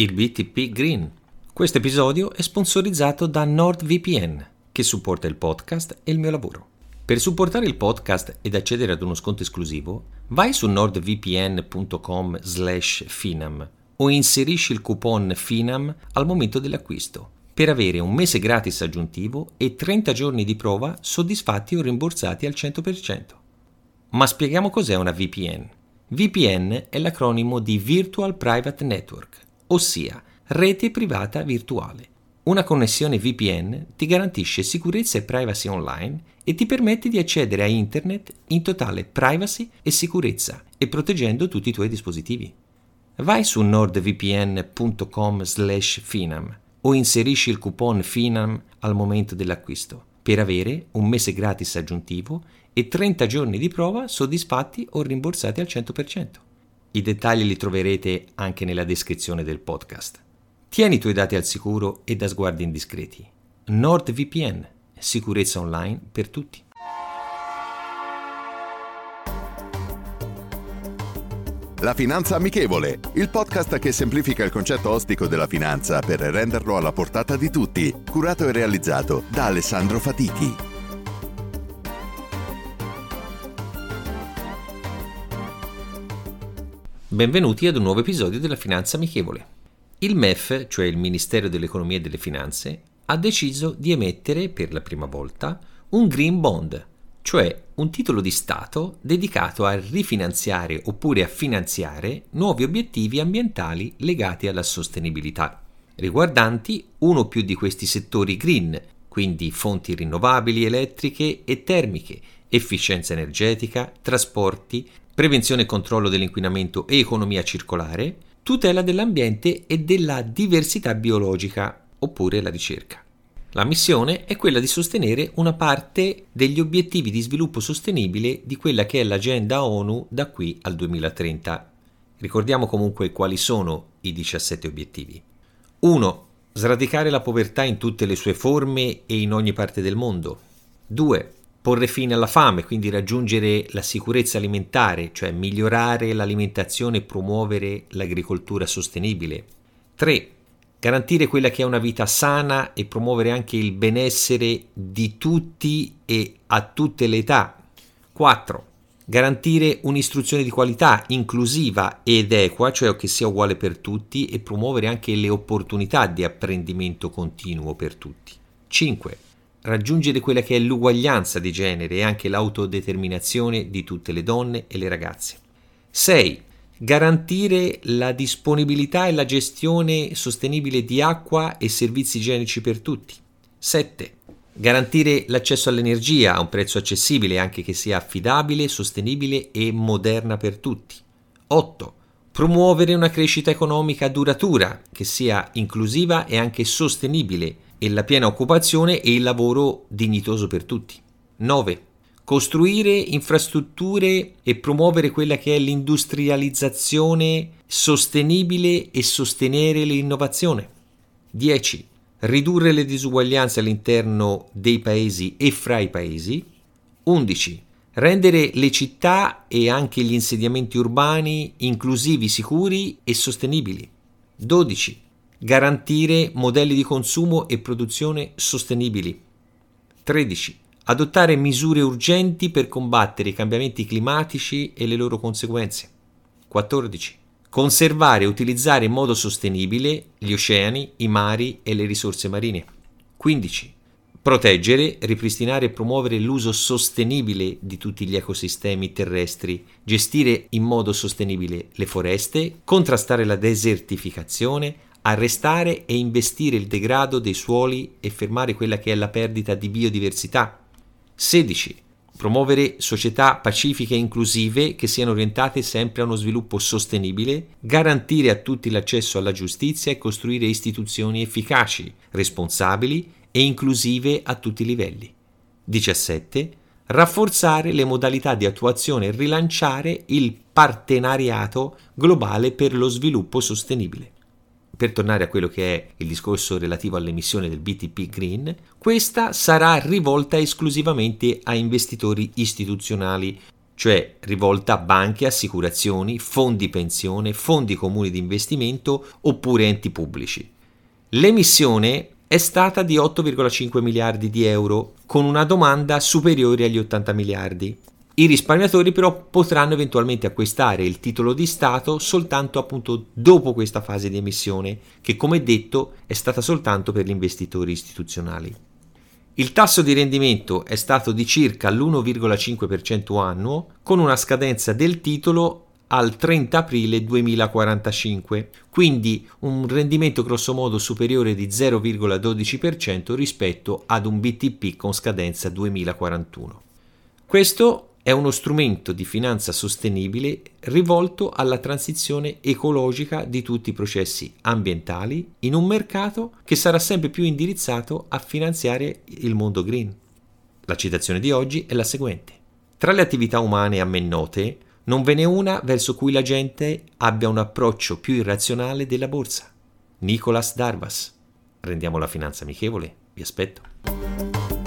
il BTP Green. Questo episodio è sponsorizzato da NordVPN, che supporta il podcast e il mio lavoro. Per supportare il podcast ed accedere ad uno sconto esclusivo, vai su nordvpn.com slash finam o inserisci il coupon FINAM al momento dell'acquisto per avere un mese gratis aggiuntivo e 30 giorni di prova soddisfatti o rimborsati al 100%. Ma spieghiamo cos'è una VPN. VPN è l'acronimo di Virtual Private Network, ossia rete privata virtuale. Una connessione VPN ti garantisce sicurezza e privacy online e ti permette di accedere a Internet in totale privacy e sicurezza e proteggendo tutti i tuoi dispositivi. Vai su nordvpn.com/finam o inserisci il coupon FINAM al momento dell'acquisto per avere un mese gratis aggiuntivo e 30 giorni di prova soddisfatti o rimborsati al 100%. I dettagli li troverete anche nella descrizione del podcast. Tieni i tuoi dati al sicuro e da sguardi indiscreti. NordVPN, sicurezza online per tutti. La Finanza Amichevole, il podcast che semplifica il concetto ostico della finanza per renderlo alla portata di tutti, curato e realizzato da Alessandro Fatichi. Benvenuti ad un nuovo episodio della Finanza Amichevole. Il MEF, cioè il Ministero dell'Economia e delle Finanze, ha deciso di emettere per la prima volta un Green Bond, cioè un titolo di Stato dedicato a rifinanziare oppure a finanziare nuovi obiettivi ambientali legati alla sostenibilità, riguardanti uno o più di questi settori green, quindi fonti rinnovabili elettriche e termiche, efficienza energetica, trasporti, prevenzione e controllo dell'inquinamento e economia circolare, tutela dell'ambiente e della diversità biologica oppure la ricerca. La missione è quella di sostenere una parte degli obiettivi di sviluppo sostenibile di quella che è l'agenda ONU da qui al 2030. Ricordiamo comunque quali sono i 17 obiettivi. 1. Sradicare la povertà in tutte le sue forme e in ogni parte del mondo. 2. Porre fine alla fame, quindi raggiungere la sicurezza alimentare, cioè migliorare l'alimentazione e promuovere l'agricoltura sostenibile. 3 garantire quella che è una vita sana e promuovere anche il benessere di tutti e a tutte le età. 4. Garantire un'istruzione di qualità inclusiva ed equa, cioè che sia uguale per tutti, e promuovere anche le opportunità di apprendimento continuo per tutti. 5. Raggiungere quella che è l'uguaglianza di genere e anche l'autodeterminazione di tutte le donne e le ragazze. 6 garantire la disponibilità e la gestione sostenibile di acqua e servizi igienici per tutti. 7. Garantire l'accesso all'energia a un prezzo accessibile anche che sia affidabile, sostenibile e moderna per tutti. 8. Promuovere una crescita economica duratura che sia inclusiva e anche sostenibile e la piena occupazione e il lavoro dignitoso per tutti. 9 costruire infrastrutture e promuovere quella che è l'industrializzazione sostenibile e sostenere l'innovazione. 10. Ridurre le disuguaglianze all'interno dei paesi e fra i paesi. 11. Rendere le città e anche gli insediamenti urbani inclusivi, sicuri e sostenibili. 12. Garantire modelli di consumo e produzione sostenibili. 13 adottare misure urgenti per combattere i cambiamenti climatici e le loro conseguenze. 14. Conservare e utilizzare in modo sostenibile gli oceani, i mari e le risorse marine. 15. Proteggere, ripristinare e promuovere l'uso sostenibile di tutti gli ecosistemi terrestri, gestire in modo sostenibile le foreste, contrastare la desertificazione, arrestare e investire il degrado dei suoli e fermare quella che è la perdita di biodiversità, 16. Promuovere società pacifiche e inclusive che siano orientate sempre a uno sviluppo sostenibile, garantire a tutti l'accesso alla giustizia e costruire istituzioni efficaci, responsabili e inclusive a tutti i livelli. 17. Rafforzare le modalità di attuazione e rilanciare il partenariato globale per lo sviluppo sostenibile per tornare a quello che è il discorso relativo all'emissione del BTP Green, questa sarà rivolta esclusivamente a investitori istituzionali, cioè rivolta a banche, assicurazioni, fondi pensione, fondi comuni di investimento oppure enti pubblici. L'emissione è stata di 8,5 miliardi di euro, con una domanda superiore agli 80 miliardi. I risparmiatori però potranno eventualmente acquistare il titolo di Stato soltanto appunto dopo questa fase di emissione, che come detto è stata soltanto per gli investitori istituzionali. Il tasso di rendimento è stato di circa l'1,5% annuo, con una scadenza del titolo al 30 aprile 2045, quindi un rendimento grossomodo superiore di 0,12% rispetto ad un BTP con scadenza 2041. Questo è uno strumento di finanza sostenibile rivolto alla transizione ecologica di tutti i processi ambientali in un mercato che sarà sempre più indirizzato a finanziare il mondo green. La citazione di oggi è la seguente. Tra le attività umane a me note, non ve n'è una verso cui la gente abbia un approccio più irrazionale della borsa. Nicolas Darvas. Rendiamo la finanza amichevole. Vi aspetto.